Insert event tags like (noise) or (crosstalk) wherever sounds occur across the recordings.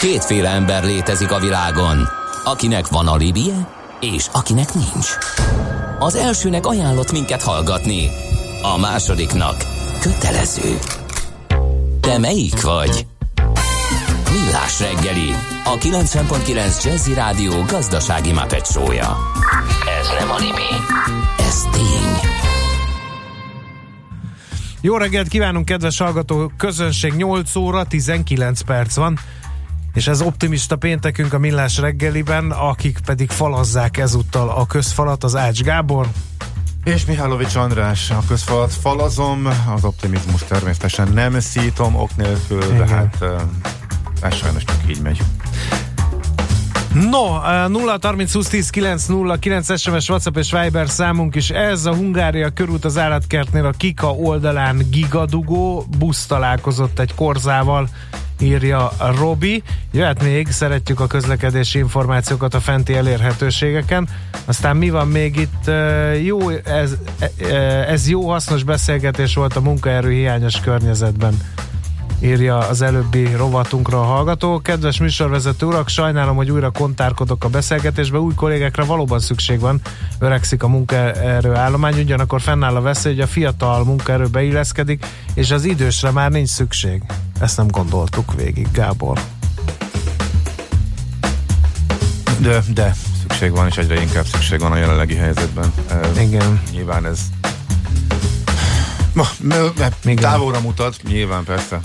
Kétféle ember létezik a világon, akinek van a libie, és akinek nincs. Az elsőnek ajánlott minket hallgatni, a másodiknak kötelező. Te melyik vagy? Millás reggeli, a 90.9 Jazzy Rádió gazdasági mapetsója. Ez nem animi, ez tény. Jó reggelt kívánunk, kedves hallgató közönség, 8 óra 19 perc van, és ez optimista péntekünk a Millás reggeliben, akik pedig falazzák ezúttal a közfalat, az Ács Gábor. És Mihálovics András, a közfalat falazom, az optimizmus természetesen nem szítom ok nélkül, Igen. de hát ez sajnos csak így megy. No, 0 30 20 10 9 0 9 SMS, WhatsApp és Viber számunk is ez. A Hungária körút az állatkertnél a Kika oldalán gigadugó busz találkozott egy korzával írja Robi. Jöhet még, szeretjük a közlekedési információkat a fenti elérhetőségeken. Aztán mi van még itt? Jó, ez, ez jó, hasznos beszélgetés volt a munkaerő hiányos környezetben írja az előbbi rovatunkra a hallgató. Kedves műsorvezető urak, sajnálom, hogy újra kontárkodok a beszélgetésbe. Új kollégákra valóban szükség van. Öregszik a munkaerő állomány, ugyanakkor fennáll a veszély, hogy a fiatal munkaerő beilleszkedik, és az idősre már nincs szükség. Ezt nem gondoltuk végig, Gábor. De, de szükség van, és egyre inkább szükség van a jelenlegi helyzetben. Igen. Nyilván ez Ma, m- távolra mutat, nyilván persze.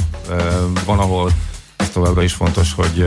Van, ahol ez továbbra is fontos, hogy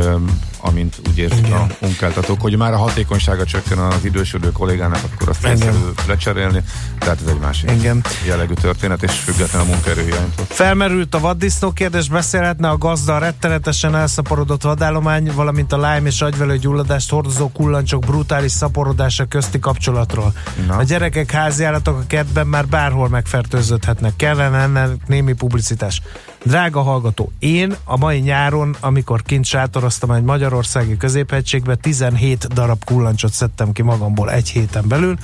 amint úgy érzik Igen. a munkáltatók, hogy már a hatékonysága csökken az idősödő kollégának, akkor azt egyszerű lecserélni, tehát ez egy másik Igen. jellegű történet, és független a munkaerőhiánytól. Felmerült a vaddisznó kérdés, beszélhetne a gazda a rettenetesen elszaporodott vadállomány, valamint a lájm és agyvelő gyulladást hordozó kullancsok brutális szaporodása közti kapcsolatról. Na. A gyerekek háziállatok a kertben már bárhol megfertőződhetnek. Kellene ennek némi publicitás. Drága hallgató, én a mai nyáron, amikor kint sátoroztam egy magyar Magyarországi középhegységbe 17 darab kullancsot szedtem ki magamból egy héten belül.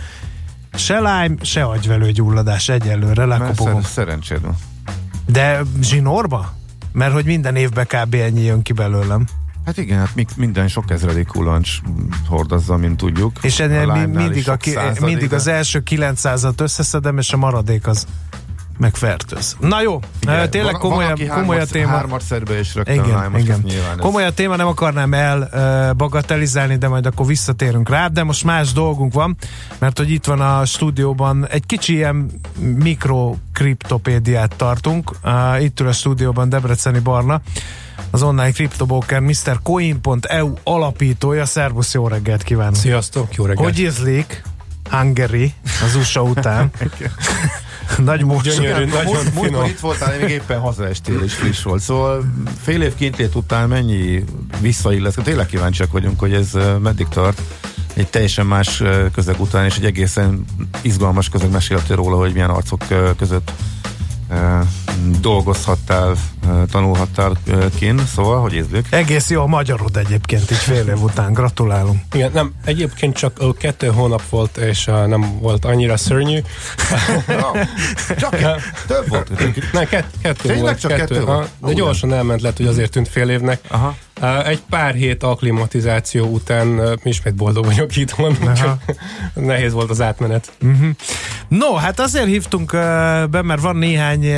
Se lime, se agyvelő gyulladás egyelőre, lekopogom. Szer- szerencséd van. De zsinórba? Mert hogy minden évben kb. ennyi jön ki belőlem. Hát igen, hát minden sok ezredik kullancs hordozza, mint tudjuk. És ennél mindig, a, mindig az első 900-at összeszedem, és a maradék az megfertőz. Na jó, igen, tényleg van, komoly, van, komoly a téma. Hármat szerbe és rögtön igen, most igen. Komoly a téma, nem akarnám elbagatelizálni, de majd akkor visszatérünk rá, de most más dolgunk van, mert hogy itt van a stúdióban egy kicsi ilyen mikrokriptopédiát tartunk. Itt ül a stúdióban Debreceni Barna, az online kriptobóker Mr. Coin.eu alapítója. Szervusz, jó reggelt kívánok! Sziasztok, jó reggelt! Hogy ízlik Hungary az USA után? (laughs) (laughs) Nagy most. Gyönyörű, nagyon finom. itt voltál, még éppen hazaestél és friss volt. Szóval fél év kintlét után mennyi visszailleszkedik? Tényleg kíváncsiak vagyunk, hogy ez meddig tart egy teljesen más közeg után, és egy egészen izgalmas közeg meséltél róla, hogy milyen arcok között dolgozhattál, tanulhattál kin, szóval, hogy érzük? Egész jó a magyarod egyébként, így fél év után, gratulálunk. Igen, nem, egyébként csak kettő hónap volt, és nem volt annyira szörnyű. no, csak több volt. Nem, kett, kettő Tényleg volt. csak kettő, kettő volt? De gyorsan elment, lett, hogy azért tűnt fél évnek. Aha. Egy pár hét akklimatizáció után ismét boldog vagyok itt mondom, (laughs) nehéz volt az átmenet. Uh-huh. No, hát azért hívtunk be, mert van néhány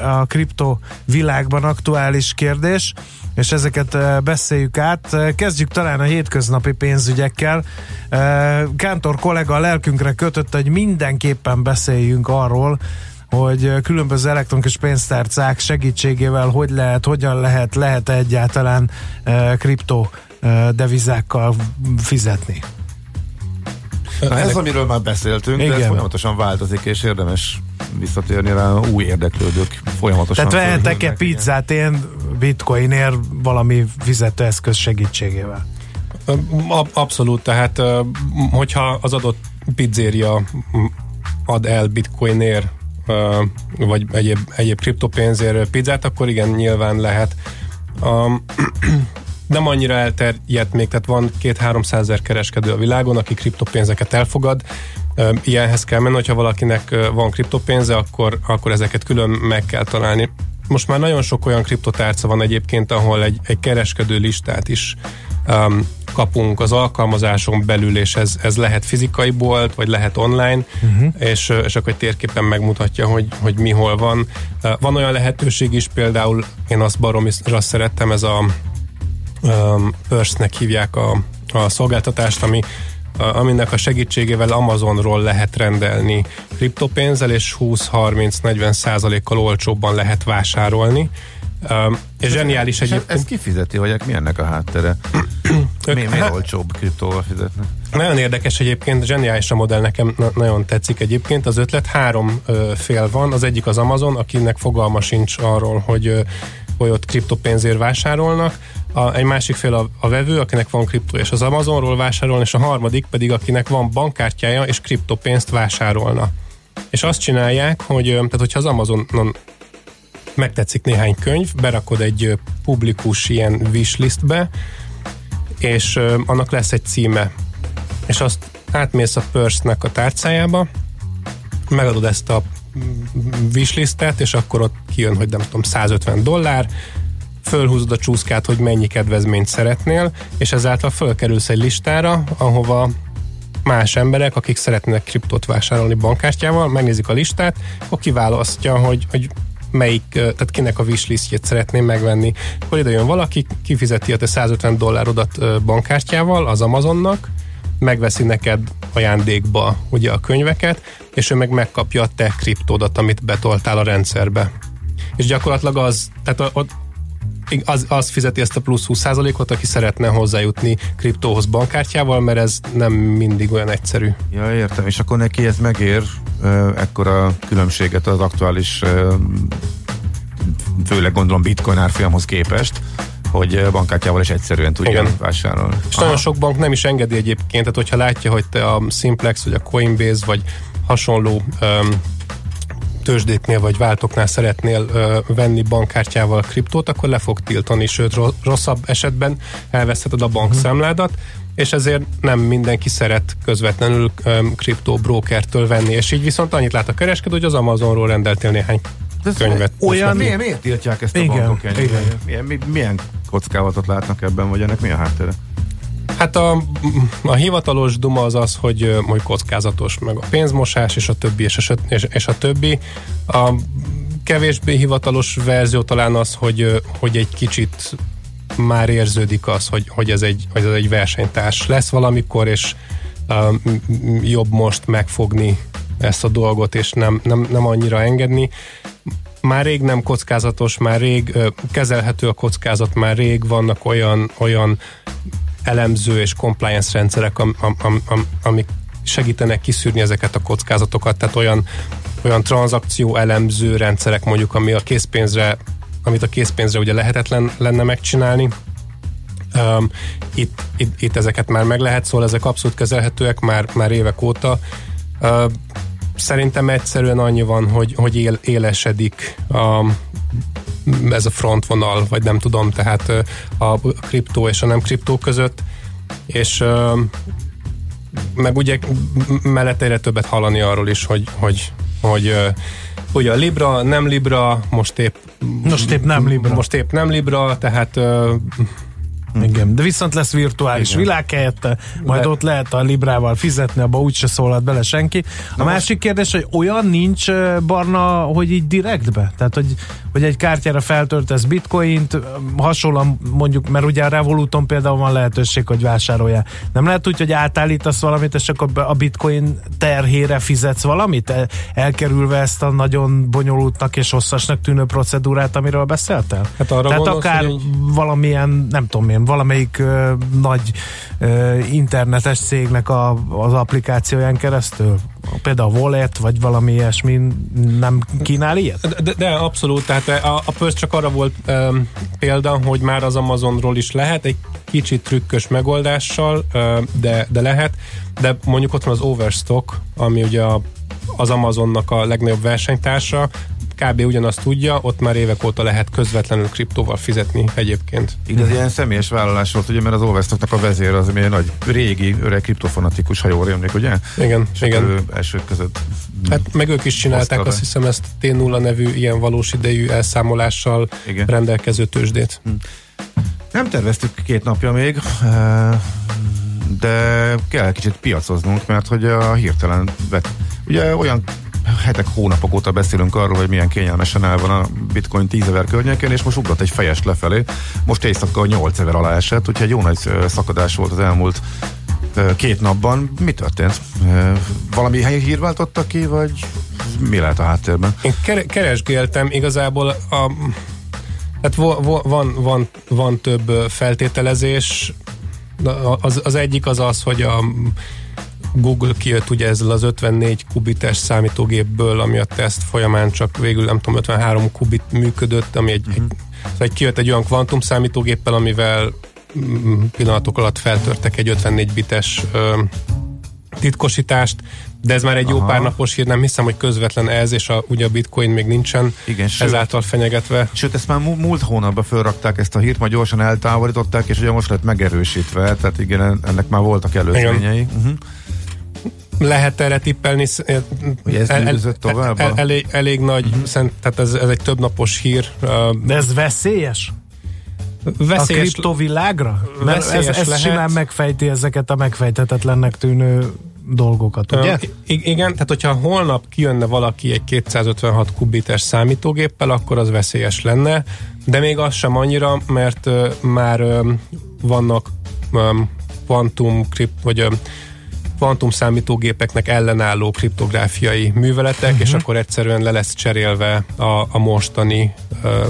a kripto világban aktuális kérdés, és ezeket beszéljük át. Kezdjük talán a hétköznapi pénzügyekkel. Kántor kollega a lelkünkre kötött, hogy mindenképpen beszéljünk arról, hogy különböző elektronikus pénztárcák segítségével hogy lehet, hogyan lehet, lehet egyáltalán kripto devizákkal fizetni. Na ez, amiről már beszéltünk, Igen. de ez folyamatosan változik, és érdemes visszatérni rá, új érdeklődők folyamatosan. Tehát vehetek-e pizzát én bitcoinért valami fizetőeszköz segítségével? Abszolút, tehát hogyha az adott pizzeria ad el bitcoinért vagy egyéb, egyéb kriptopénzért pizzát, akkor igen, nyilván lehet. Um, (clears throat) nem annyira elterjedt még, tehát van két 300 kereskedő a világon, aki kriptopénzeket elfogad. Ilyenhez kell menni, hogyha valakinek van kriptopénze, akkor, akkor ezeket külön meg kell találni. most már nagyon sok olyan kriptotárca van egyébként, ahol egy, egy kereskedő listát is um, kapunk az alkalmazáson belül, és ez, ez lehet fizikai bolt, vagy lehet online, uh-huh. és, és akkor egy térképen megmutatja, hogy, hogy mi hol van. Van olyan lehetőség is, például én azt baromira szerettem, ez a um, Purse-nek hívják a, a szolgáltatást, ami aminek a segítségével Amazonról lehet rendelni kriptopénzzel, és 20-30-40 százalékkal olcsóbban lehet vásárolni. Um, és zseniális egyébként. Ez kifizeti, vagy mi ennek a háttere? mi, miért hát, olcsóbb kriptóval fizetni? Nagyon érdekes egyébként, zseniális a modell, nekem na- nagyon tetszik egyébként. Az ötlet három ö, fél van, az egyik az Amazon, akinek fogalma sincs arról, hogy, ö, hogy ott kriptopénzért vásárolnak. A, egy másik fél a, a vevő, akinek van kriptó, és az Amazonról vásárolna, és a harmadik pedig, akinek van bankkártyája, és kriptopénzt vásárolna. És azt csinálják, hogy tehát hogyha az Amazonon megtetszik néhány könyv, berakod egy publikus ilyen wishlistbe, és annak lesz egy címe. És azt átmész a Purse-nek a tárcájába, megadod ezt a wishlistet, és akkor ott kijön, hogy nem tudom, 150 dollár, fölhúzod a csúszkát, hogy mennyi kedvezményt szeretnél, és ezáltal fölkerülsz egy listára, ahova más emberek, akik szeretnének kriptót vásárolni bankkártyával, megnézik a listát, akkor kiválasztja, hogy, hogy melyik, tehát kinek a wishlistjét szeretném megvenni. Akkor ide jön valaki, kifizeti a te 150 dollárodat bankkártyával az Amazonnak, megveszi neked ajándékba ugye a könyveket, és ő meg megkapja a te kriptódat, amit betoltál a rendszerbe. És gyakorlatilag az, tehát ott az, az fizeti ezt a plusz 20%-ot, aki szeretne hozzájutni kriptóhoz bankkártyával, mert ez nem mindig olyan egyszerű. Ja, értem, és akkor neki ez megér ekkora különbséget az aktuális főleg gondolom bitcoin árfolyamhoz képest, hogy bankkártyával is egyszerűen tudja Igen. vásárolni. És Aha. nagyon sok bank nem is engedi egyébként, tehát hogyha látja, hogy te a Simplex, vagy a Coinbase, vagy hasonló um, tőzsdéknél vagy váltoknál szeretnél ö, venni bankkártyával a kriptót, akkor le fog tiltani, sőt rosszabb esetben elveszheted a bankszámládat, és ezért nem mindenki szeret közvetlenül kriptó brokertől venni, és így viszont annyit lát a kereskedő, hogy az Amazonról rendeltél néhány ez könyvet. Olyan, miért, miért tiltják ezt a igen, bankok ennyire? Milyen, milyen kockázatot látnak ebben, vagy ennek mi a háttere? Hát a, a hivatalos duma az az, hogy, hogy kockázatos, meg a pénzmosás, és a többi, és a, és, és a többi. A kevésbé hivatalos verzió talán az, hogy, hogy egy kicsit már érződik az, hogy, hogy, ez egy, hogy ez egy versenytárs lesz valamikor, és um, jobb most megfogni ezt a dolgot, és nem, nem, nem annyira engedni. Már rég nem kockázatos, már rég uh, kezelhető a kockázat, már rég vannak olyan, olyan elemző és compliance rendszerek, am, am, am, am, amik segítenek kiszűrni ezeket a kockázatokat, tehát olyan, olyan tranzakció elemző rendszerek mondjuk, ami a készpénzre amit a készpénzre ugye lehetetlen lenne megcsinálni. Um, itt, itt, itt ezeket már meg lehet, szóval ezek abszolút kezelhetőek már, már évek óta. Uh, szerintem egyszerűen annyi van, hogy, hogy él, élesedik a, ez a frontvonal, vagy nem tudom, tehát a kriptó és a nem kriptó között, és meg ugye mellette egyre többet hallani arról is, hogy, hogy, hogy ugye a Libra, nem Libra, most épp most épp nem Libra. Most épp nem Libra, tehát. Igen, de viszont lesz virtuális Igen. világ helyette, majd de... ott lehet a Librával fizetni, abba úgyse szólhat bele senki. A Na másik most... kérdés, hogy olyan nincs barna, hogy így direktbe? Tehát, hogy, hogy egy kártyára feltöltesz bitcoint, hasonlóan mondjuk, mert ugye a Revoluton például van lehetőség, hogy vásárolja. Nem lehet úgy, hogy átállítasz valamit, és csak a bitcoin terhére fizetsz valamit, elkerülve ezt a nagyon bonyolultnak és hosszasnak tűnő procedúrát, amiről beszéltél? Hát arra Tehát gondolsz, akár hogy... valamilyen, nem tudom én, valamelyik uh, nagy internetes cégnek a, az applikációján keresztül? Például a Wallet, vagy valami ilyesmi nem kínál ilyet? De, de abszolút, tehát a, a Pösz csak arra volt um, példa, hogy már az Amazonról is lehet, egy kicsit trükkös megoldással, uh, de, de lehet, de mondjuk ott van az Overstock, ami ugye a, az Amazonnak a legnagyobb versenytársa, kb. ugyanazt tudja, ott már évek óta lehet közvetlenül kriptóval fizetni egyébként. Igaz, ilyen személyes vállalás volt, ugye, mert az Ovestoknak a vezér az egy nagy régi, öreg kriptofanatikus, ha jól rémlik, ugye? Igen, És igen. Ő elsők között Hát meg ők is csinálták, azt hiszem ezt T0 nevű ilyen valós idejű elszámolással Igen. rendelkező tőzsdét. Nem terveztük két napja még, de kell kicsit piacoznunk, mert hogy a hirtelen vet, ugye olyan hetek, hónapok óta beszélünk arról, hogy milyen kényelmesen el van a bitcoin 10 ezer környékén, és most ugrott egy fejest lefelé. Most éjszaka 8 ezer alá esett, úgyhogy jó nagy szakadás volt az elmúlt két napban. Mi történt? Valami helyi hír váltotta ki, vagy mi lehet a háttérben? Én kere- keresgéltem igazából a Hát vo, van, van, van több feltételezés. Az, az egyik az az, hogy a Google kijött ugye ezzel az 54 kubites számítógépből, ami a teszt folyamán csak végül nem tudom, 53 kubit működött, ami egy, egy, szóval egy kijött egy olyan kvantum számítógéppel, amivel mm, pillanatok alatt feltörtek egy 54 bites ö, titkosítást, de ez már egy jó Aha. pár napos hír, nem hiszem, hogy közvetlen ez, és a, ugye a bitcoin még nincsen Igen, sőt, ezáltal fenyegetve. Sőt, ezt már mú- múlt hónapban fölrakták ezt a hírt, majd gyorsan eltávolították, és ugye most lett megerősítve, tehát igen, ennek már voltak előzményei. Uh-huh. Lehet erre tippelni? eh, Hogy ez üldözött tovább? El, elég, elég nagy, uh-huh. szent, tehát ez, ez egy több napos hír. Uh, De ez veszélyes? veszélyes, a kriptovilágra? Mert ez, ez lehet. simán megfejti ezeket a megfejtetetlennek tűnő dolgokat, ugye? I- igen, tehát hogyha holnap kijönne valaki egy 256 kubites számítógéppel, akkor az veszélyes lenne, de még az sem annyira, mert ö, már ö, vannak ö, kvantum kript, vagy ö, kvantum számítógépeknek ellenálló kriptográfiai műveletek, uh-huh. és akkor egyszerűen le lesz cserélve a, a mostani ö,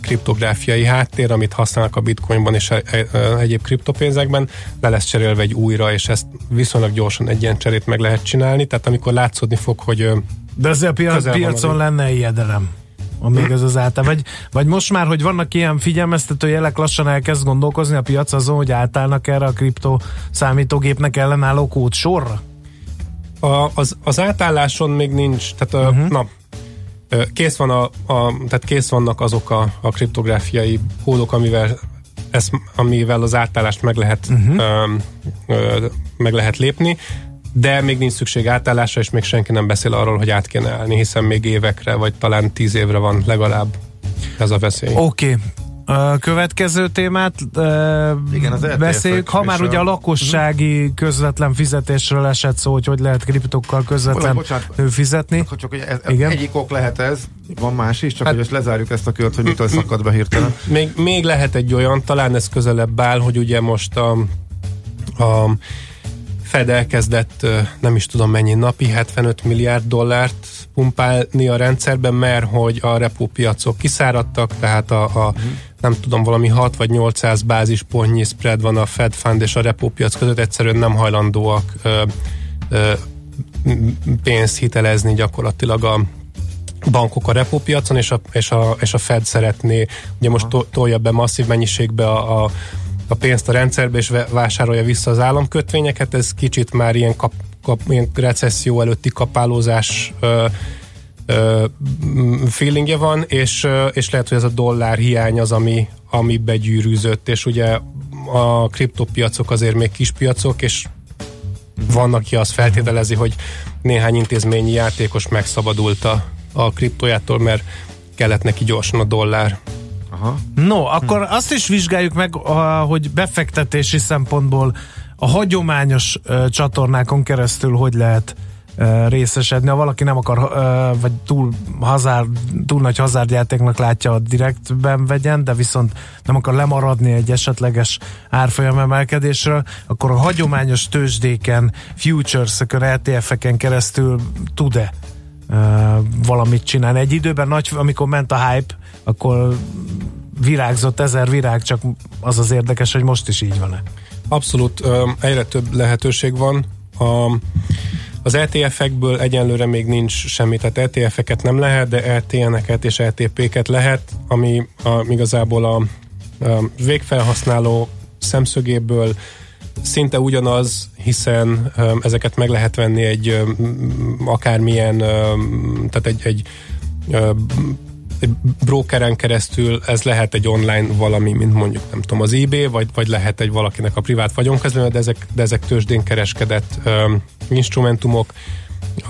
kriptográfiai háttér, amit használnak a bitcoinban és e, e, egyéb kriptopénzekben, le lesz cserélve egy újra, és ezt viszonylag gyorsan egy ilyen cserét meg lehet csinálni, tehát amikor látszódni fog, hogy De azért a piac, piacon lenne ijedelem. Még ez az által. Vagy, vagy most már, hogy vannak ilyen figyelmeztető jelek, lassan elkezd gondolkozni a piac azon, hogy átállnak erre a kripto számítógépnek ellenálló kódsorra? A, az, az átálláson még nincs, tehát uh-huh. na, kész van a, a, tehát kész vannak azok a, a kriptográfiai kódok, amivel ezt, amivel az átállást meg lehet, uh-huh. ö, ö, meg lehet lépni, de még nincs szükség átállásra, és még senki nem beszél arról, hogy át kéne állni, hiszen még évekre, vagy talán tíz évre van legalább ez a veszély. Oké. Okay. A következő témát uh, Igen, az beszéljük. ETF-ek Ha már ugye a lakossági közvetlen fizetésről esett szó, hogy hogy lehet kriptokkal közvetlen Bocsánat. fizetni. Csak, hogy ez, ez Igen. egyik ok lehet ez, van más is, csak Hát- hogy ezt lezárjuk ezt a kört, hogy mitől szakad be hirtelen. (clears throat) Még, még lehet egy olyan, talán ez közelebb áll, hogy ugye most a, a Fed elkezdett, nem is tudom mennyi napi, 75 milliárd dollárt pumpálni a rendszerben, mert hogy a repópiacok kiszáradtak, tehát a, a nem tudom, valami 6 vagy 800 bázispontnyi spread van a Fed Fund és a repópiac között, egyszerűen nem hajlandóak ö, ö, pénzt hitelezni gyakorlatilag a bankok a repópiacon, és a, és a, és a Fed szeretné, ugye most to, tolja be masszív mennyiségbe a, a, a pénzt a rendszerbe, és vásárolja vissza az államkötvényeket, ez kicsit már ilyen, kap, kap, ilyen recesszió előtti kapálózás ö, ö, feelingje van, és, és lehet, hogy ez a dollár hiány az, ami, ami begyűrűzött, és ugye a kriptopiacok azért még kispiacok, és van, aki azt feltételezi, hogy néhány intézményi játékos megszabadult a, a kriptojától, mert kellett neki gyorsan a dollár. Aha. No, akkor azt is vizsgáljuk meg, hogy befektetési szempontból a hagyományos csatornákon keresztül hogy lehet részesedni. Ha valaki nem akar, vagy túl, hazár, túl nagy hazárdjátéknak látja a direktben vegyen, de viszont nem akar lemaradni egy esetleges árfolyam emelkedésről, akkor a hagyományos tőzsdéken, futures-eken, ETF-eken keresztül tud-e valamit csinálni. Egy időben nagy, amikor ment a hype, akkor virágzott ezer virág, csak az az érdekes, hogy most is így van-e. Abszolút egyre több lehetőség van. A, az ETF-ekből egyenlőre még nincs semmi, tehát ETF-eket nem lehet, de ETN-eket és ETP-ket lehet, ami a, igazából a, a végfelhasználó szemszögéből szinte ugyanaz, hiszen ö, ezeket meg lehet venni egy ö, m- akármilyen, ö, tehát egy, egy egy brokeren keresztül ez lehet egy online valami, mint mondjuk nem tudom, az eBay, vagy, vagy lehet egy valakinek a privát vagyonkezelő, de ezek, de ezek tőzsdén kereskedett um, instrumentumok.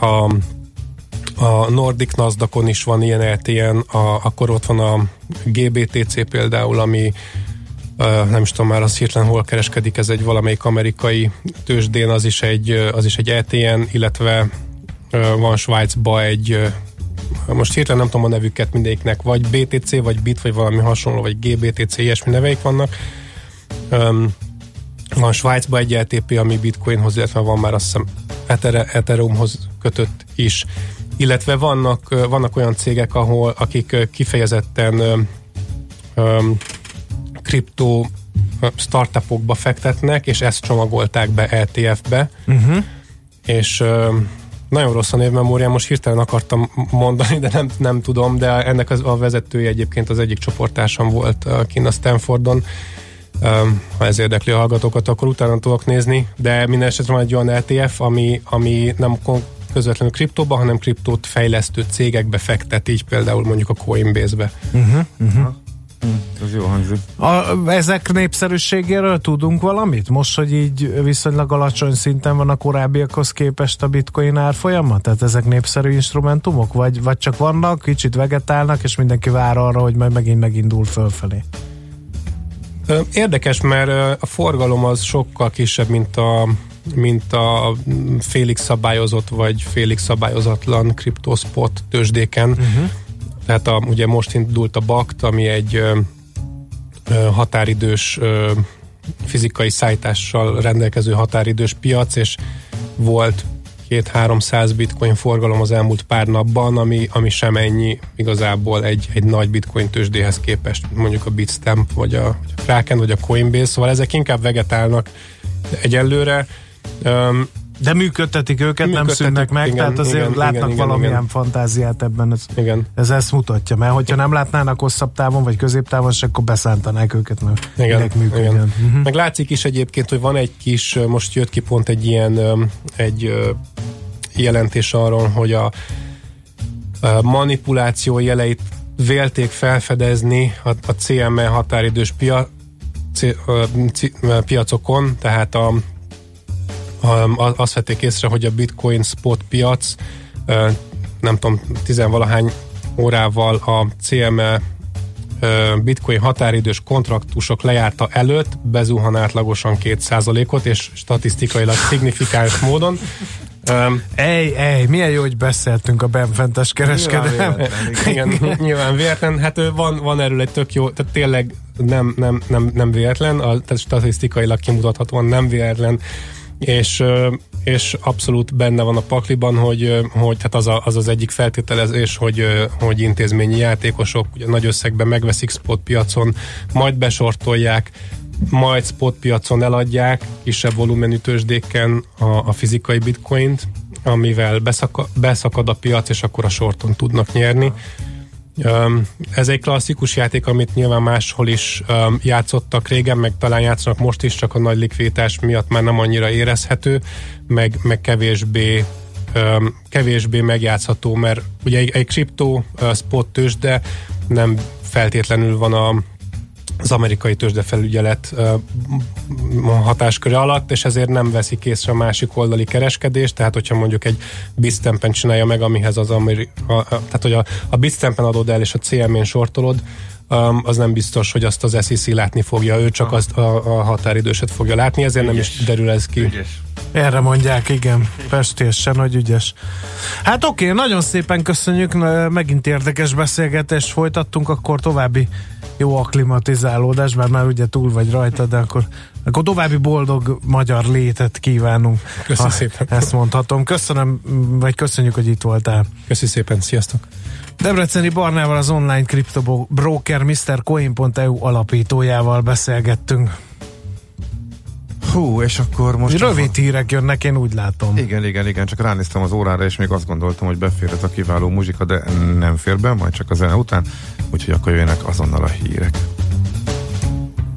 A, a Nordic nasdaq is van ilyen LTN, a, akkor ott van a GBTC például, ami uh, nem is tudom már az hirtelen hol kereskedik, ez egy valamelyik amerikai tőzsdén, az is egy, az is egy ETN, illetve uh, van Svájcba egy most hirtelen nem tudom a nevüket mindegyiknek, vagy BTC, vagy BIT, vagy valami hasonló, vagy GBTC, ilyesmi neveik vannak. Um, van Svájcban egy LTP, ami bitcoinhoz, illetve van már azt hiszem Ethereumhoz kötött is. Illetve vannak, vannak olyan cégek, ahol akik kifejezetten um, kriptó startupokba fektetnek, és ezt csomagolták be ETF-be, uh-huh. és um, nagyon rossz a névmemóriám, most hirtelen akartam mondani, de nem, nem tudom, de ennek az, a vezetője egyébként az egyik csoportásom volt uh, kint a Stanfordon. Um, ha ez érdekli a hallgatókat, akkor utána tudok nézni, de minden esetre van egy olyan ETF, ami, ami nem közvetlenül kriptóba, hanem kriptót fejlesztő cégekbe fektet, így például mondjuk a Coinbase-be. Uh-huh, uh-huh. Ez jó hangzik. A, ezek népszerűségéről tudunk valamit? Most, hogy így viszonylag alacsony szinten van a korábbiakhoz képest a bitcoin árfolyama? Tehát ezek népszerű instrumentumok? Vagy, vagy csak vannak, kicsit vegetálnak, és mindenki vár arra, hogy majd megint megindul fölfelé? Érdekes, mert a forgalom az sokkal kisebb, mint a mint a félig szabályozott vagy félig szabályozatlan kriptospot tőzsdéken. Uh-huh. Tehát a, ugye most indult a BAKT, ami egy ö, határidős ö, fizikai szállítással rendelkező határidős piac, és volt 2-300 bitcoin forgalom az elmúlt pár napban, ami, ami sem ennyi igazából egy, egy nagy bitcoin tőzsdéhez képest, mondjuk a Bitstamp, vagy a, vagy a Kraken, vagy a Coinbase, szóval ezek inkább vegetálnak egyelőre. Um, de működtetik őket, működtetik, nem szűnnek meg, igen, tehát azért igen, látnak igen, valamilyen igen. fantáziát ebben. Ez, igen. ez ezt mutatja, mert hogyha nem látnának hosszabb távon, vagy középtávon, akkor beszántanák őket, mert igen, igen. Uh-huh. Meg látszik is egyébként, hogy van egy kis, most jött ki pont egy ilyen egy jelentés arról, hogy a manipuláció jeleit vélték felfedezni a, a CME határidős pia, c, c, piacokon, tehát a azt vették észre, hogy a bitcoin spot piac nem tudom, tizenvalahány órával a CME bitcoin határidős kontraktusok lejárta előtt bezuhan átlagosan 2%-ot, és statisztikailag szignifikáns módon. Um, ej, ej, milyen jó, hogy beszéltünk a benfentes kereskedelem. Igen, nyilván véletlen. Hát van, van erről egy tök jó, tehát tényleg nem, nem, nem, nem véletlen, a, tehát statisztikailag kimutathatóan nem véletlen és, és abszolút benne van a pakliban, hogy, hogy hát az, a, az az egyik feltételezés, hogy, hogy intézményi játékosok ugye nagy összegben megveszik spot piacon, majd besortolják, majd spot piacon eladják kisebb volumenű tőzsdéken a, a fizikai bitcoint, amivel beszaka, beszakad a piac, és akkor a sorton tudnak nyerni. Ez egy klasszikus játék, amit nyilván máshol is játszottak régen, meg talán játszanak most is, csak a nagy likviditás miatt már nem annyira érezhető, meg, meg kevésbé kevésbé megjátszható, mert ugye egy, egy kriptó spot tőzsde nem feltétlenül van a az amerikai tőzsdefelügyelet hatásköre alatt, és ezért nem veszik észre a másik oldali kereskedést, tehát hogyha mondjuk egy Bitstampen csinálja meg, amihez az ameri- a, a, tehát hogy a, a Bitstampen adod el, és a CM-én sortolod, az nem biztos, hogy azt az SEC látni fogja, ő csak azt a, a határidőset fogja látni, ezért ügyes. nem is derül ez ki. Ügyes. Erre mondják, igen, pestésen, hogy ügyes. Hát oké, nagyon szépen köszönjük, megint érdekes beszélgetést folytattunk, akkor további jó akklimatizálódás, mert már ugye túl vagy rajta, de akkor, akkor további boldog magyar létet kívánunk. Köszönöm szépen. Ezt mondhatom. Köszönöm, vagy köszönjük, hogy itt voltál. Köszönöm szépen, sziasztok. Debreceni Barnával az online kriptobroker MrCoin.eu alapítójával beszélgettünk. Hú, és akkor most... Rövid a... hírek jönnek, én úgy látom. Igen, igen, igen, csak ránéztem az órára, és még azt gondoltam, hogy beférhet a kiváló muzsika, de nem fér be, majd csak a zene után, úgyhogy akkor jönnek azonnal a hírek.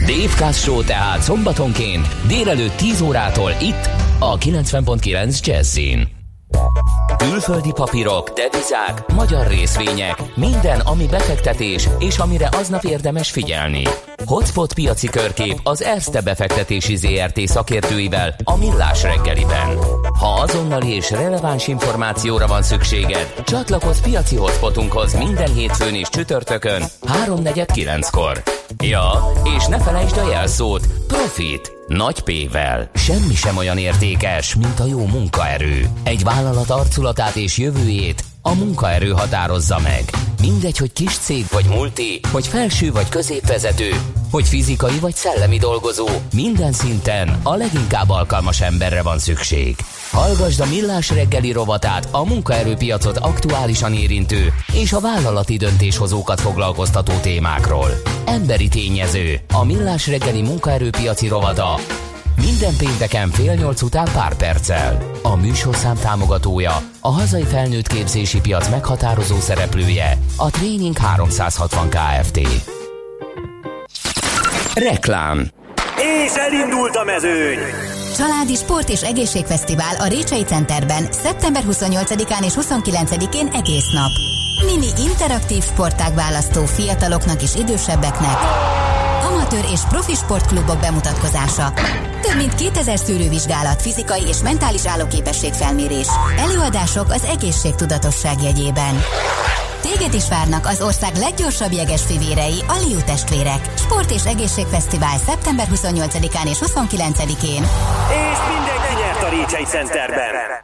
Dave Kaz Show tehát szombatonként délelőtt 10 órától itt a 90.9 Jazzin. Külföldi papírok, devizák, magyar részvények, minden, ami befektetés, és amire aznap érdemes figyelni. Hotspot piaci körkép az Erste befektetési ZRT szakértőivel a Millás reggeliben. Ha azonnali és releváns információra van szükséged, csatlakozz piaci hotspotunkhoz minden hétfőn és csütörtökön 3.49-kor. Ja, és ne felejtsd a jelszót Profit nagy P-vel. Semmi sem olyan értékes, mint a jó munkaerő. Egy vállalat arculatát és jövőjét a munkaerő határozza meg. Mindegy, hogy kis cég vagy multi, hogy felső vagy középvezető, hogy fizikai vagy szellemi dolgozó, minden szinten a leginkább alkalmas emberre van szükség. Hallgasd a Millás reggeli rovatát a munkaerőpiacot aktuálisan érintő és a vállalati döntéshozókat foglalkoztató témákról. Emberi tényező, a Millás reggeli munkaerőpiaci rovata minden pénteken fél nyolc után pár perccel. A műsorszám támogatója, a hazai felnőtt képzési piac meghatározó szereplője, a Training 360 Kft. Reklám És elindult a mezőny! Családi Sport és Egészségfesztivál a Récsei Centerben szeptember 28-án és 29-én egész nap. Mini interaktív sportág választó fiataloknak és idősebbeknek, amatőr és profi sportklubok bemutatkozása. Több mint 2000 szűrővizsgálat, fizikai és mentális állóképesség felmérés. Előadások az egészségtudatosság jegyében. Téged is várnak az ország leggyorsabb jeges fivérei, a Liu testvérek. Sport és egészségfesztivál szeptember 28-án és 29-én. És mindenki nyert a Récsei Centerben!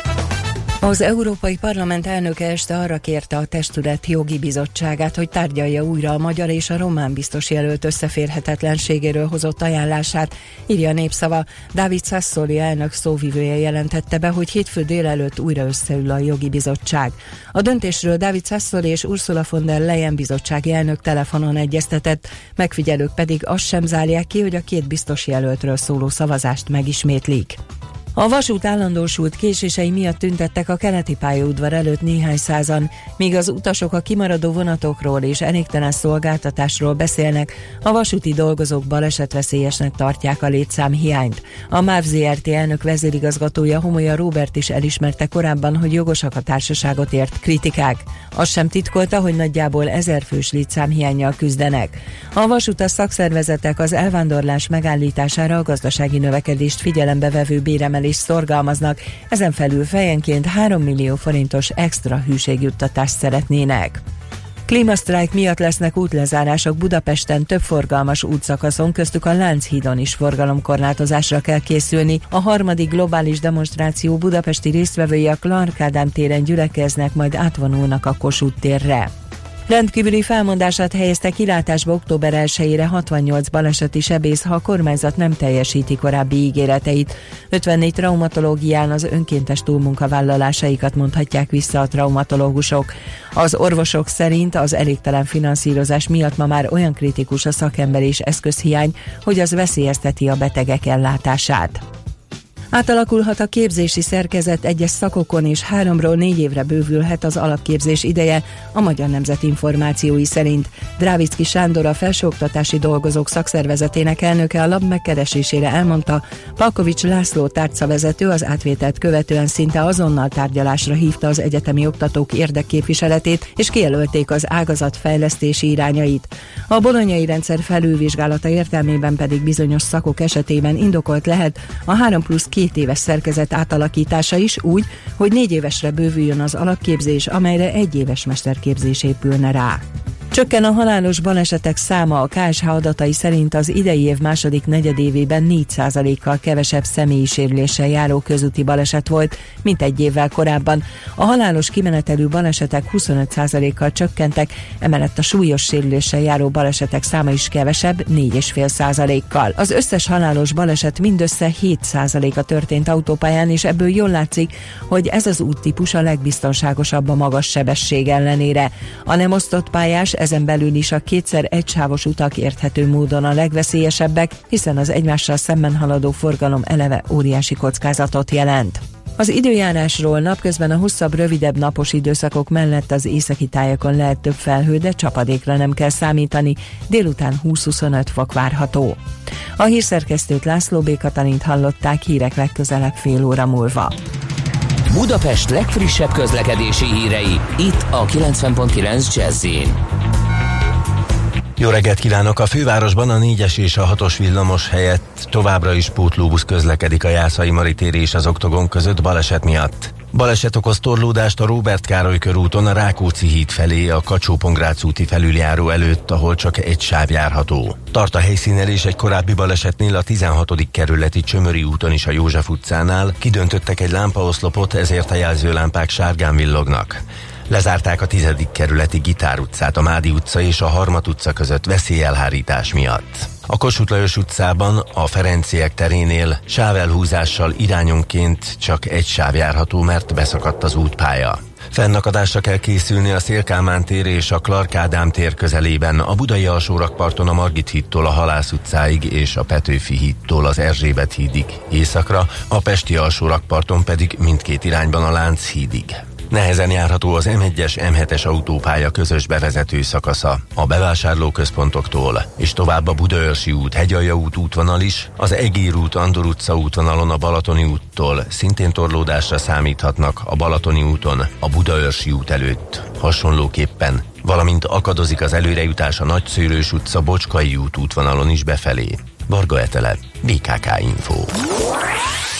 Az Európai Parlament elnöke este arra kérte a testület jogi bizottságát, hogy tárgyalja újra a magyar és a román biztos jelölt összeférhetetlenségéről hozott ajánlását, írja a népszava. Dávid Sassoli elnök szóvivője jelentette be, hogy hétfő délelőtt újra összeül a jogi bizottság. A döntésről Dávid Sassoli és Ursula von der Leyen bizottsági elnök telefonon egyeztetett, megfigyelők pedig azt sem zárják ki, hogy a két biztos jelöltről szóló szavazást megismétlik. A vasút állandósult késései miatt tüntettek a keleti pályaudvar előtt néhány százan, míg az utasok a kimaradó vonatokról és elégtelen szolgáltatásról beszélnek, a vasúti dolgozók balesetveszélyesnek tartják a létszám hiányt. A MÁV ZRT elnök vezérigazgatója Homolya Robert is elismerte korábban, hogy jogosak a társaságot ért kritikák. Azt sem titkolta, hogy nagyjából ezer fős létszámhiányjal küzdenek. A vasutas szakszervezetek az elvándorlás megállítására a gazdasági növekedést figyelembe vevő béremelést szorgalmaznak, ezen felül fejenként 3 millió forintos extra hűségjuttatást szeretnének. Klímasztrájk miatt lesznek útlezárások Budapesten több forgalmas útszakaszon, köztük a Lánchídon is forgalomkorlátozásra kell készülni. A harmadik globális demonstráció budapesti résztvevői a Clark téren gyülekeznek, majd átvonulnak a Kossuth térre. Rendkívüli felmondását helyezte kilátásba október 1-ére 68 baleseti sebész, ha a kormányzat nem teljesíti korábbi ígéreteit. 54 traumatológián az önkéntes túlmunkavállalásaikat mondhatják vissza a traumatológusok. Az orvosok szerint az elégtelen finanszírozás miatt ma már olyan kritikus a szakember és eszközhiány, hogy az veszélyezteti a betegek ellátását. Átalakulhat a képzési szerkezet egyes szakokon, és háromról négy évre bővülhet az alapképzés ideje, a Magyar Nemzet információi szerint. Drávicki Sándor a felsőoktatási dolgozók szakszervezetének elnöke a lab megkeresésére elmondta, Palkovics László tárcavezető az átvételt követően szinte azonnal tárgyalásra hívta az egyetemi oktatók érdekképviseletét, és kijelölték az ágazat fejlesztési irányait. A bolonyai rendszer felülvizsgálata értelmében pedig bizonyos szakok esetében indokolt lehet a 3 plusz 2 két éves szerkezet átalakítása is úgy, hogy négy évesre bővüljön az alapképzés, amelyre egy éves mesterképzés épülne rá. Csökken a halálos balesetek száma a KSH adatai szerint az idei év második negyedévében 4%-kal kevesebb személyi sérüléssel járó közúti baleset volt, mint egy évvel korábban. A halálos kimenetelő balesetek 25%-kal csökkentek, emellett a súlyos sérüléssel járó balesetek száma is kevesebb, 4,5%-kal. Az összes halálos baleset mindössze 7%-a történt autópályán, és ebből jól látszik, hogy ez az úttípus a legbiztonságosabb a magas sebesség ellenére. A nem osztott pályás ezen belül is a kétszer egysávos utak érthető módon a legveszélyesebbek, hiszen az egymással szemben haladó forgalom eleve óriási kockázatot jelent. Az időjárásról napközben a hosszabb, rövidebb napos időszakok mellett az északi tájakon lehet több felhő, de csapadékra nem kell számítani, délután 20-25 fok várható. A hírszerkesztőt László B. Katalint hallották hírek legközelebb fél óra múlva. Budapest legfrissebb közlekedési hírei, itt a 90.9 jazz jó reggelt kívánok! A fővárosban a 4-es és a 6-os villamos helyett továbbra is pótlóbusz közlekedik a Jászai Maritéri és az Oktogon között baleset miatt. Baleset okoz torlódást a Róbert Károly körúton a Rákóczi híd felé a kacsó úti felüljáró előtt, ahol csak egy sáv járható. Tart a helyszínen és egy korábbi balesetnél a 16. kerületi Csömöri úton is a József utcánál kidöntöttek egy lámpaoszlopot, ezért a jelzőlámpák sárgán villognak. Lezárták a tizedik kerületi Gitár utcát a Mádi utca és a Harmat utca között veszélyelhárítás miatt. A Kossuth Lajos utcában, a Ferenciek terénél sávelhúzással irányonként csak egy sáv járható, mert beszakadt az útpálya. Fennakadásra kell készülni a Szélkámán tér és a Clark Ádám tér közelében, a Budai alsórakparton a Margit hídtól a Halász utcáig és a Petőfi hídtól az Erzsébet hídig északra, a Pesti alsórakparton pedig mindkét irányban a Lánc hídig. Nehezen járható az M1-es, M7-es autópálya közös bevezető szakasza a bevásárlóközpontoktól, és tovább a Budaörsi út, Hegyalja út útvonal is, az Egér út, Andor utca útvonalon a Balatoni úttól szintén torlódásra számíthatnak a Balatoni úton, a Budaörsi út előtt. Hasonlóképpen valamint akadozik az előrejutás a Nagyszőlős utca Bocskai út útvonalon is befelé. Varga Etele, BKK Info.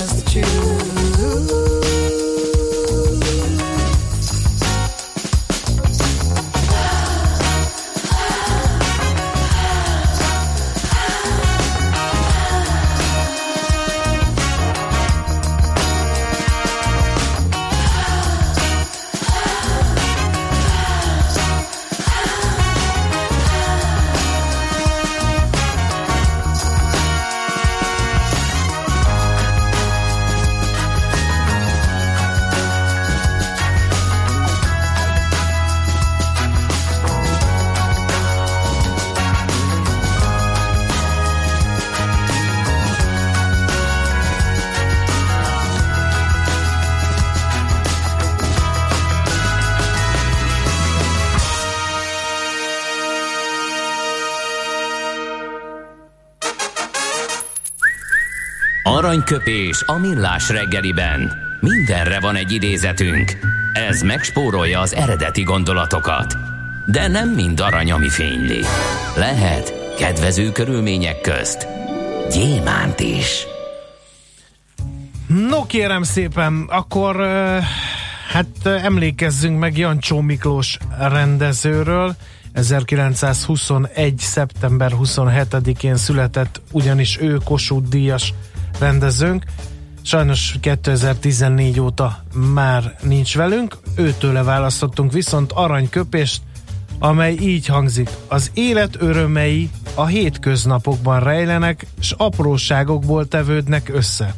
tells you. Aranyköpés a millás reggeliben. Mindenre van egy idézetünk. Ez megspórolja az eredeti gondolatokat. De nem mind arany, ami fényli. Lehet kedvező körülmények közt gyémánt is. No kérem szépen, akkor hát emlékezzünk meg Jancsó Miklós rendezőről. 1921. szeptember 27-én született ugyanis ő Kossuth Díjas rendezőnk. Sajnos 2014 óta már nincs velünk, őtőle választottunk viszont aranyköpést, amely így hangzik. Az élet örömei a hétköznapokban rejlenek, s apróságokból tevődnek össze.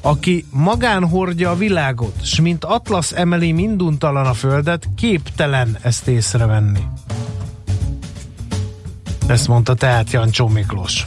Aki magán hordja a világot, s mint Atlasz emeli minduntalan a földet, képtelen ezt észrevenni. Ezt mondta tehát Jancsó Miklós.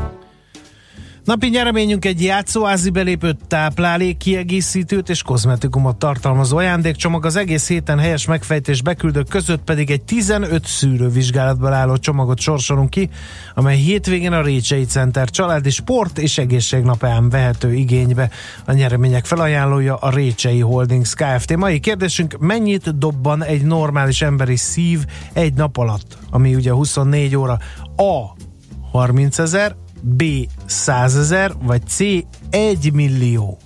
Napi nyereményünk egy játszóázi belépőt, táplálék, kiegészítőt és kozmetikumot tartalmazó ajándékcsomag, az egész héten helyes megfejtés beküldők között pedig egy 15 szűrővizsgálatból álló csomagot sorsolunk ki, amely hétvégén a Récsei Center családi sport és egészségnapján vehető igénybe. A nyeremények felajánlója a Récsei Holdings Kft. Mai kérdésünk, mennyit dobban egy normális emberi szív egy nap alatt, ami ugye 24 óra? A. 30 ezer, B. 100 ezer, vagy C. 1 millió?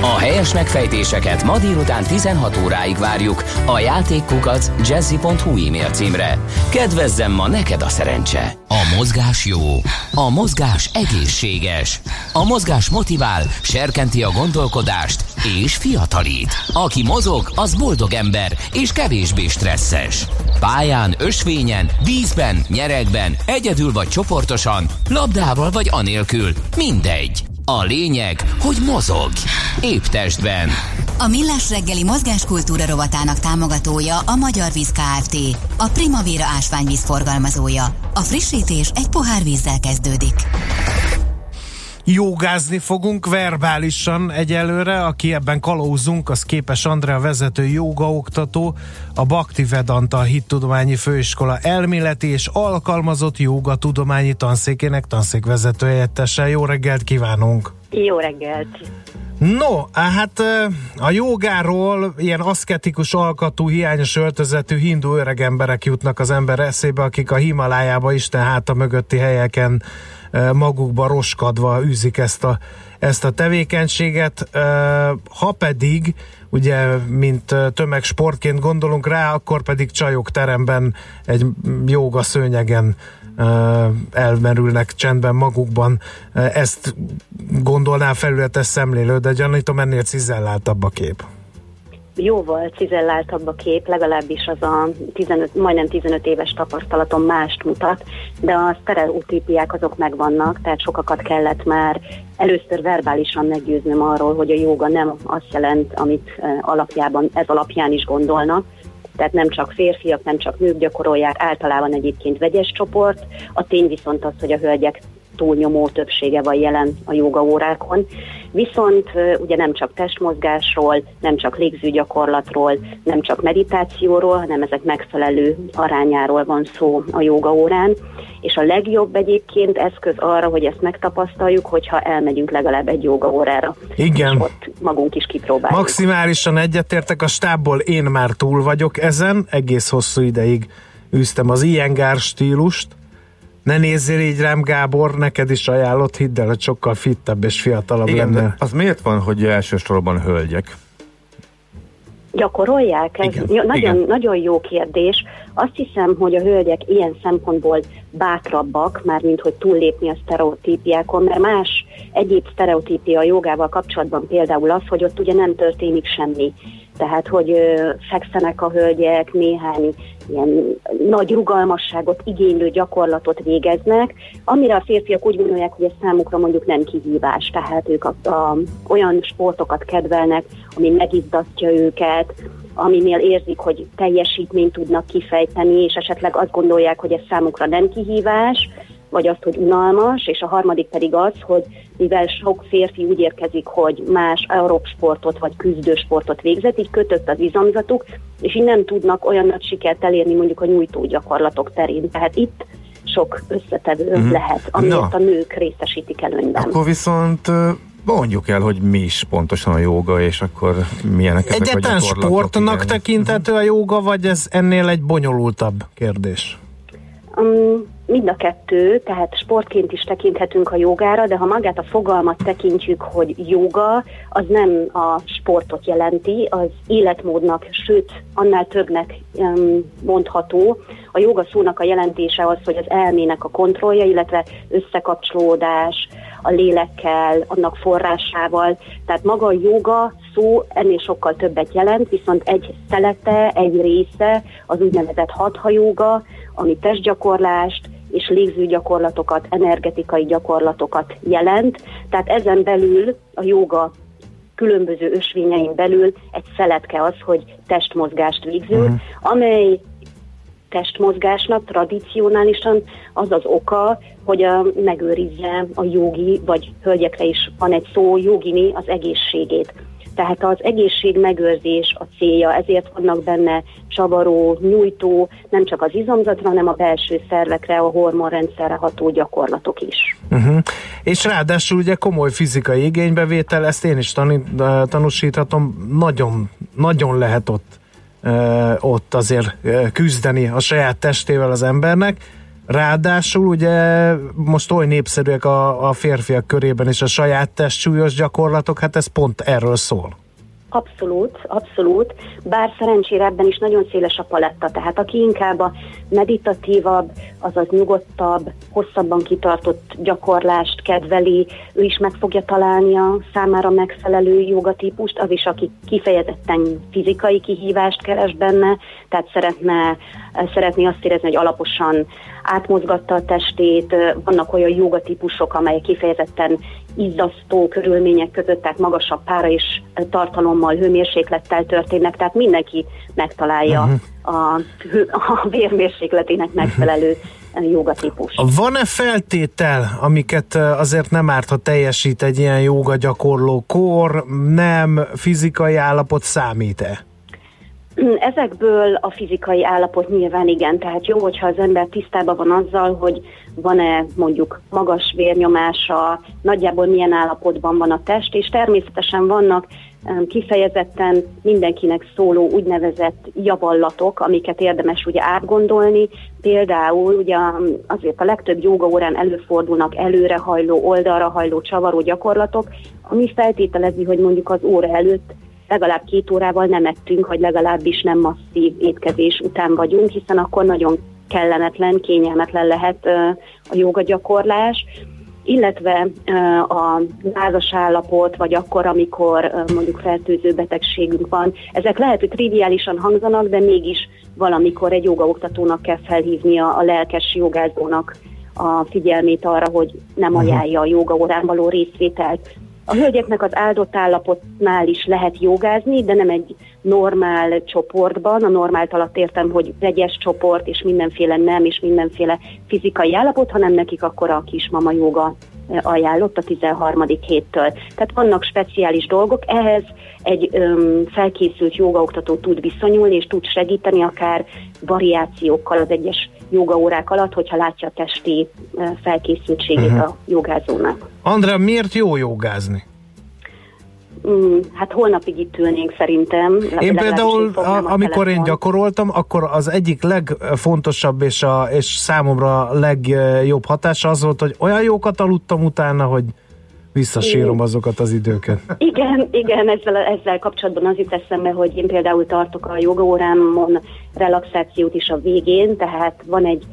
A helyes megfejtéseket ma délután 16 óráig várjuk a játékkukac jazzy.hu e-mail címre. Kedvezzem ma neked a szerencse! A mozgás jó, a mozgás egészséges, a mozgás motivál, serkenti a gondolkodást és fiatalít. Aki mozog, az boldog ember és kevésbé stresszes. Pályán, ösvényen, vízben, nyeregben, egyedül vagy csoportosan, labdával vagy anélkül, mindegy. A lényeg, hogy mozog. Épp testben. A Millás reggeli mozgáskultúra rovatának támogatója a Magyar Víz Kft. A Primavera ásványvíz forgalmazója. A frissítés egy pohár vízzel kezdődik. Jogázni fogunk verbálisan egyelőre, aki ebben kalózunk, az képes Andrea vezető jogaoktató, a Bakti Vedanta Hittudományi Főiskola elméleti és alkalmazott joga tudományi tanszékének tanszékvezető helyettese. Jó reggelt kívánunk! Jó reggelt! No, hát a jogáról ilyen aszketikus alkatú, hiányos öltözetű hindu öregemberek jutnak az ember eszébe, akik a Himalájába Isten háta mögötti helyeken magukba roskadva űzik ezt a, ezt a tevékenységet. Ha pedig, ugye, mint tömegsportként gondolunk rá, akkor pedig csajok teremben egy jóga szőnyegen elmerülnek csendben magukban. Ezt gondolná felületes szemlélő, de gyanítom ennél cizelláltabb a kép jóval cizelláltabb a kép, legalábbis az a 15, majdnem 15 éves tapasztalatom mást mutat, de a sztereotípiák azok megvannak, tehát sokakat kellett már először verbálisan meggyőznöm arról, hogy a joga nem azt jelent, amit alapjában ez alapján is gondolnak, tehát nem csak férfiak, nem csak nők gyakorolják, általában egyébként vegyes csoport. A tény viszont az, hogy a hölgyek túlnyomó többsége van jelen a joga órákon. Viszont ugye nem csak testmozgásról, nem csak légzőgyakorlatról, nem csak meditációról, hanem ezek megfelelő arányáról van szó a joga órán. És a legjobb egyébként eszköz arra, hogy ezt megtapasztaljuk, hogyha elmegyünk legalább egy joga órára. Igen. És ott magunk is kipróbáljuk. Maximálisan egyetértek a stábból, én már túl vagyok ezen, egész hosszú ideig űztem az ilyengár stílust, ne nézzél így rám, Gábor, neked is ajánlott, hidd el, hogy sokkal fittebb és fiatalabb Igen, lenne. az miért van, hogy elsősorban hölgyek? Gyakorolják? Ez Igen. Nagyon, Igen. nagyon jó kérdés. Azt hiszem, hogy a hölgyek ilyen szempontból bátrabbak, már mint hogy túllépni a sztereotípiákon, mert más egyéb sztereotípia a jogával kapcsolatban például az, hogy ott ugye nem történik semmi. Tehát, hogy fekszenek a hölgyek, néhány ilyen nagy rugalmasságot igénylő gyakorlatot végeznek, amire a férfiak úgy gondolják, hogy ez számukra mondjuk nem kihívás. Tehát ők a, a, olyan sportokat kedvelnek, ami megizzasztja őket, aminél érzik, hogy teljesítményt tudnak kifejteni, és esetleg azt gondolják, hogy ez számukra nem kihívás, vagy azt, hogy unalmas, és a harmadik pedig az, hogy mivel sok férfi úgy érkezik, hogy más sportot vagy küzdősportot végzett, így kötött az izomzatuk, és így nem tudnak olyan nagy sikert elérni mondjuk a nyújtó gyakorlatok terén. Tehát itt sok összetevő mm. lehet, amit a nők részesítik előnyben. Akkor viszont mondjuk el, hogy mi is pontosan a joga, és akkor milyenek ezek Egyetlen a sportnak igen. tekintető a joga, vagy ez ennél egy bonyolultabb kérdés? Um, mind a kettő, tehát sportként is tekinthetünk a jogára, de ha magát a fogalmat tekintjük, hogy joga, az nem a sportot jelenti, az életmódnak, sőt, annál többnek mondható. A joga szónak a jelentése az, hogy az elmének a kontrollja, illetve összekapcsolódás a lélekkel, annak forrásával. Tehát maga a joga szó ennél sokkal többet jelent, viszont egy szelete, egy része az úgynevezett hatha joga, ami testgyakorlást, és légzőgyakorlatokat, energetikai gyakorlatokat jelent. Tehát ezen belül a joga különböző ösvényein belül egy szeletke az, hogy testmozgást végző, uh-huh. amely testmozgásnak tradicionálisan az az oka, hogy a, megőrizze a jogi, vagy hölgyekre is van egy szó, jogini az egészségét. Tehát az egészség megőrzés a célja, ezért vannak benne csavaró, nyújtó, nem csak az izomzatra, hanem a belső szervekre, a hormonrendszerre ható gyakorlatok is. Uh-huh. És ráadásul ugye komoly fizikai igénybevétel, ezt én is tanít, tanúsíthatom, nagyon, nagyon lehet ott, ott azért küzdeni a saját testével az embernek, Ráadásul ugye most oly népszerűek a, a férfiak körében is a saját testsúlyos gyakorlatok, hát ez pont erről szól. Abszolút, abszolút, bár szerencsére ebben is nagyon széles a paletta, tehát aki inkább a meditatívabb, azaz nyugodtabb, hosszabban kitartott gyakorlást kedveli, ő is meg fogja találni a számára megfelelő jogatípust, az is, aki kifejezetten fizikai kihívást keres benne, tehát szeretne, szeretné azt érezni, hogy alaposan átmozgatta a testét, vannak olyan jogatípusok, amelyek kifejezetten izzasztó körülmények között, tehát magasabb pára és tartalommal, hőmérséklettel történnek, tehát mindenki megtalálja uh-huh. a, a vérmérsékletének megfelelő jogatípus. Van-e feltétel, amiket azért nem árt, ha teljesít egy ilyen joga gyakorló kor, nem, fizikai állapot számít-e? Ezekből a fizikai állapot nyilván igen, tehát jó, hogyha az ember tisztában van azzal, hogy van-e mondjuk magas vérnyomása, nagyjából milyen állapotban van a test, és természetesen vannak kifejezetten mindenkinek szóló úgynevezett javallatok, amiket érdemes ugye átgondolni. Például ugye azért a legtöbb joga órán előfordulnak előrehajló, oldalrahajló, csavaró gyakorlatok, ami feltételezi, hogy mondjuk az óra előtt legalább két órával nem ettünk, vagy legalábbis nem masszív étkezés után vagyunk, hiszen akkor nagyon kellemetlen, kényelmetlen lehet a joga gyakorlás illetve a lázas állapot, vagy akkor, amikor mondjuk fertőző betegségünk van. Ezek lehet, hogy triviálisan hangzanak, de mégis valamikor egy jogaoktatónak kell felhívnia a lelkes jogázónak a figyelmét arra, hogy nem ajánlja a jogaórán való részvételt. A hölgyeknek az áldott állapotnál is lehet jogázni, de nem egy normál csoportban. A normált alatt értem, hogy vegyes csoport, és mindenféle nem, és mindenféle fizikai állapot, hanem nekik akkor a kismama joga ajánlott a 13. héttől. Tehát vannak speciális dolgok, ehhez egy öm, felkészült jogaoktató tud viszonyulni, és tud segíteni akár variációkkal az egyes jogaórák alatt, hogyha látja a testi felkészültségét uh-huh. a jogázónak. Andrea, miért jó jogázni? Mm, hát holnapig itt ülnénk szerintem. Én például, a, amikor én gyakoroltam, akkor az egyik legfontosabb és, a, és számomra legjobb hatása az volt, hogy olyan jókat aludtam utána, hogy visszasírom azokat az időket. (laughs) Igen, igen, ezzel, ezzel kapcsolatban az jut eszembe, hogy én például tartok a jogaórámon relaxációt is a végén, tehát van egy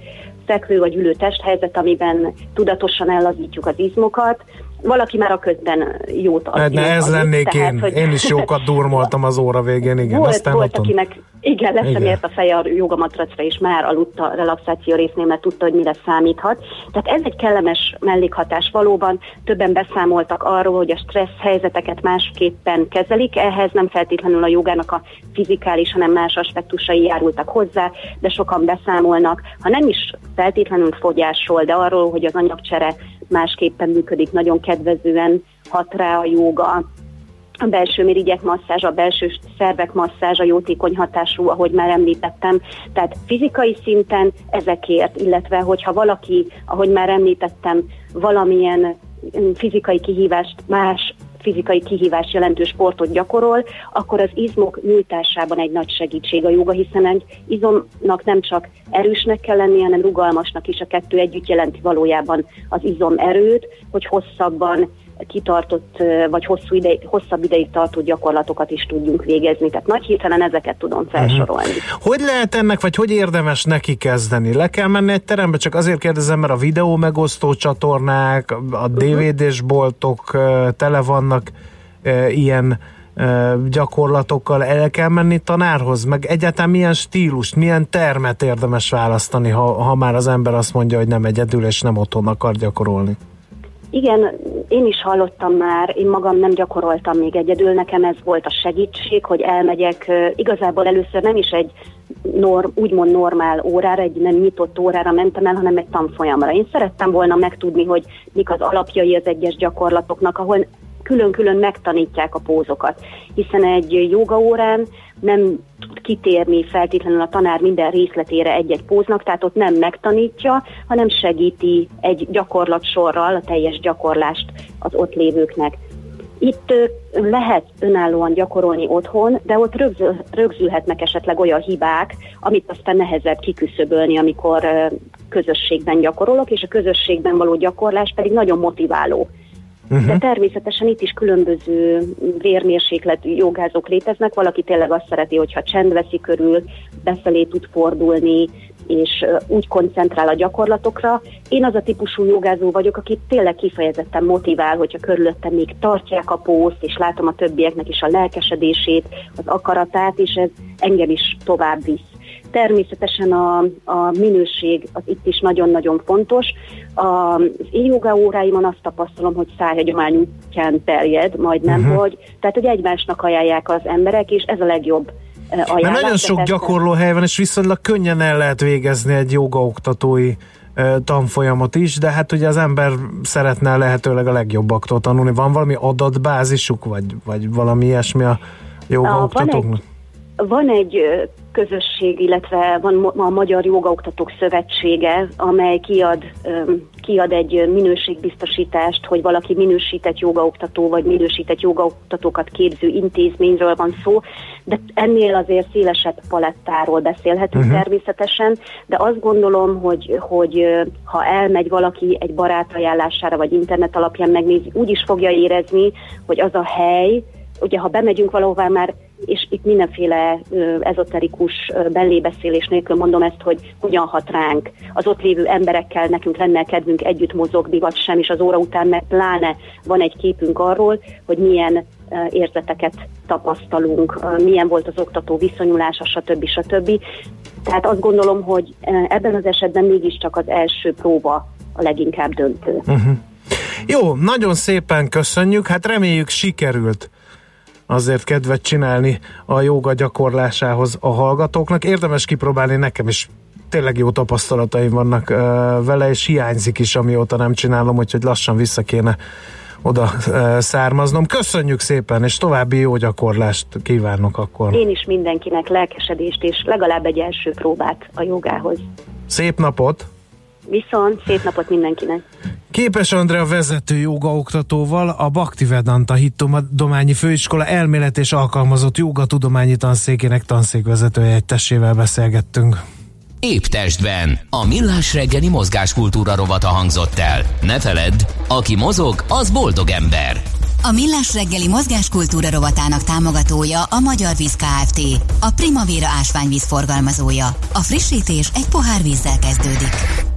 fekvő vagy ülő testhelyzet, amiben tudatosan ellazítjuk az izmokat, valaki már a közben jót ad. Hát ne, ez lennék tehát, én. Hogy... Én is jókat durmoltam az óra végén, igen. Volt, Aztán volt, akinek Igen, leszemért a feje a jogamatracra, és már aludt a relaxáció résznél, mert tudta, hogy mire számíthat. Tehát ez egy kellemes mellékhatás valóban. Többen beszámoltak arról, hogy a stressz helyzeteket másképpen kezelik. Ehhez nem feltétlenül a jogának a fizikális, hanem más aspektusai járultak hozzá, de sokan beszámolnak, ha nem is feltétlenül fogyásról, de arról, hogy az anyagcsere másképpen működik, nagyon kedvezően hat rá a joga, a belső mirigyek masszázs, a belső szervek masszázsa jótékony hatású, ahogy már említettem. Tehát fizikai szinten ezekért, illetve hogyha valaki, ahogy már említettem, valamilyen fizikai kihívást más fizikai kihívás jelentő sportot gyakorol, akkor az izmok nyújtásában egy nagy segítség a joga, hiszen egy izomnak nem csak erősnek kell lennie, hanem rugalmasnak is. A kettő együtt jelenti valójában az izom erőt, hogy hosszabban kitartott, vagy hosszú ide, hosszabb ideig tartó gyakorlatokat is tudjunk végezni. Tehát nagy hirtelen ezeket tudom felsorolni. Uh-huh. Hogy lehet ennek, vagy hogy érdemes neki kezdeni? Le kell menni egy terembe? Csak azért kérdezem, mert a videó megosztó csatornák, a mhm. DVD-s boltok tele vannak ilyen gyakorlatokkal el kell menni tanárhoz, meg egyáltalán milyen stílust, milyen termet érdemes választani, ha, ha már az ember azt mondja, hogy nem egyedül és nem otthon akar gyakorolni. Igen, én is hallottam már, én magam nem gyakoroltam még egyedül, nekem ez volt a segítség, hogy elmegyek, igazából először nem is egy norm, úgymond normál órára, egy nem nyitott órára mentem el, hanem egy tanfolyamra. Én szerettem volna megtudni, hogy mik az alapjai az egyes gyakorlatoknak, ahol külön-külön megtanítják a pózokat, hiszen egy jogaórán nem tud kitérni feltétlenül a tanár minden részletére egy-egy póznak, tehát ott nem megtanítja, hanem segíti egy gyakorlatsorral a teljes gyakorlást az ott lévőknek. Itt lehet önállóan gyakorolni otthon, de ott rögzül, rögzülhetnek esetleg olyan hibák, amit aztán nehezebb kiküszöbölni, amikor közösségben gyakorolok, és a közösségben való gyakorlás pedig nagyon motiváló. Uh-huh. De természetesen itt is különböző vérmérsékletű jogázók léteznek. Valaki tényleg azt szereti, hogyha csend veszi körül, befelé tud fordulni, és úgy koncentrál a gyakorlatokra. Én az a típusú jogázó vagyok, aki tényleg kifejezetten motivál, hogyha körülöttem még tartják a pószt, és látom a többieknek is a lelkesedését, az akaratát, és ez engem is tovább visz. Természetesen a, a minőség az itt is nagyon-nagyon fontos. Az én joga óráimon azt tapasztalom, hogy szájhagyomány útján terjed, majd nem uh-huh. hogy, tehát hogy egymásnak ajánlják az emberek, és ez a legjobb ajánlás. Mert nagyon sok gyakorlóhely van, és viszonylag könnyen el lehet végezni egy jogaoktatói tanfolyamot is, de hát ugye az ember szeretne lehetőleg a legjobbaktól tanulni. Van valami adatbázisuk, vagy, vagy valami ilyesmi a jogaoktatóknak? Van egy közösség, illetve van a Magyar Jogaoktatók Szövetsége, amely kiad, kiad egy minőségbiztosítást, hogy valaki minősített jogaoktató, vagy minősített jogaoktatókat képző intézményről van szó, de ennél azért szélesebb palettáról beszélhetünk uh-huh. természetesen, de azt gondolom, hogy, hogy ha elmegy valaki egy barát ajánlására, vagy internet alapján megnézi, úgy is fogja érezni, hogy az a hely, ugye ha bemegyünk valahová már itt mindenféle ezoterikus bellébeszélés nélkül mondom ezt, hogy hogyan hat ránk az ott lévő emberekkel, nekünk lenne kedvünk együtt mozogni, vagy sem, és az óra után meg pláne van egy képünk arról, hogy milyen érzeteket tapasztalunk, milyen volt az oktató viszonyulása, stb. stb. Tehát azt gondolom, hogy ebben az esetben mégiscsak az első próba a leginkább döntő. Uh-huh. Jó, nagyon szépen köszönjük, hát reméljük sikerült azért kedvet csinálni a joga gyakorlásához a hallgatóknak. Érdemes kipróbálni, nekem is tényleg jó tapasztalataim vannak uh, vele, és hiányzik is, amióta nem csinálom, úgyhogy lassan vissza kéne oda uh, származnom. Köszönjük szépen, és további jó gyakorlást kívánok akkor. Én is mindenkinek lelkesedést, és legalább egy első próbát a jogához. Szép napot! Viszont szép napot mindenkinek! Képes Andrea vezető jogaoktatóval a Bhaktivedanta Hittudományi Főiskola elmélet és alkalmazott jogatudományi tanszékének tanszékvezetője tessével beszélgettünk. Épp testben a millás reggeli mozgáskultúra rovata hangzott el. Ne feledd, aki mozog, az boldog ember. A Millás reggeli mozgáskultúra rovatának támogatója a Magyar Víz Kft. A Primavera ásványvíz forgalmazója. A frissítés egy pohár vízzel kezdődik.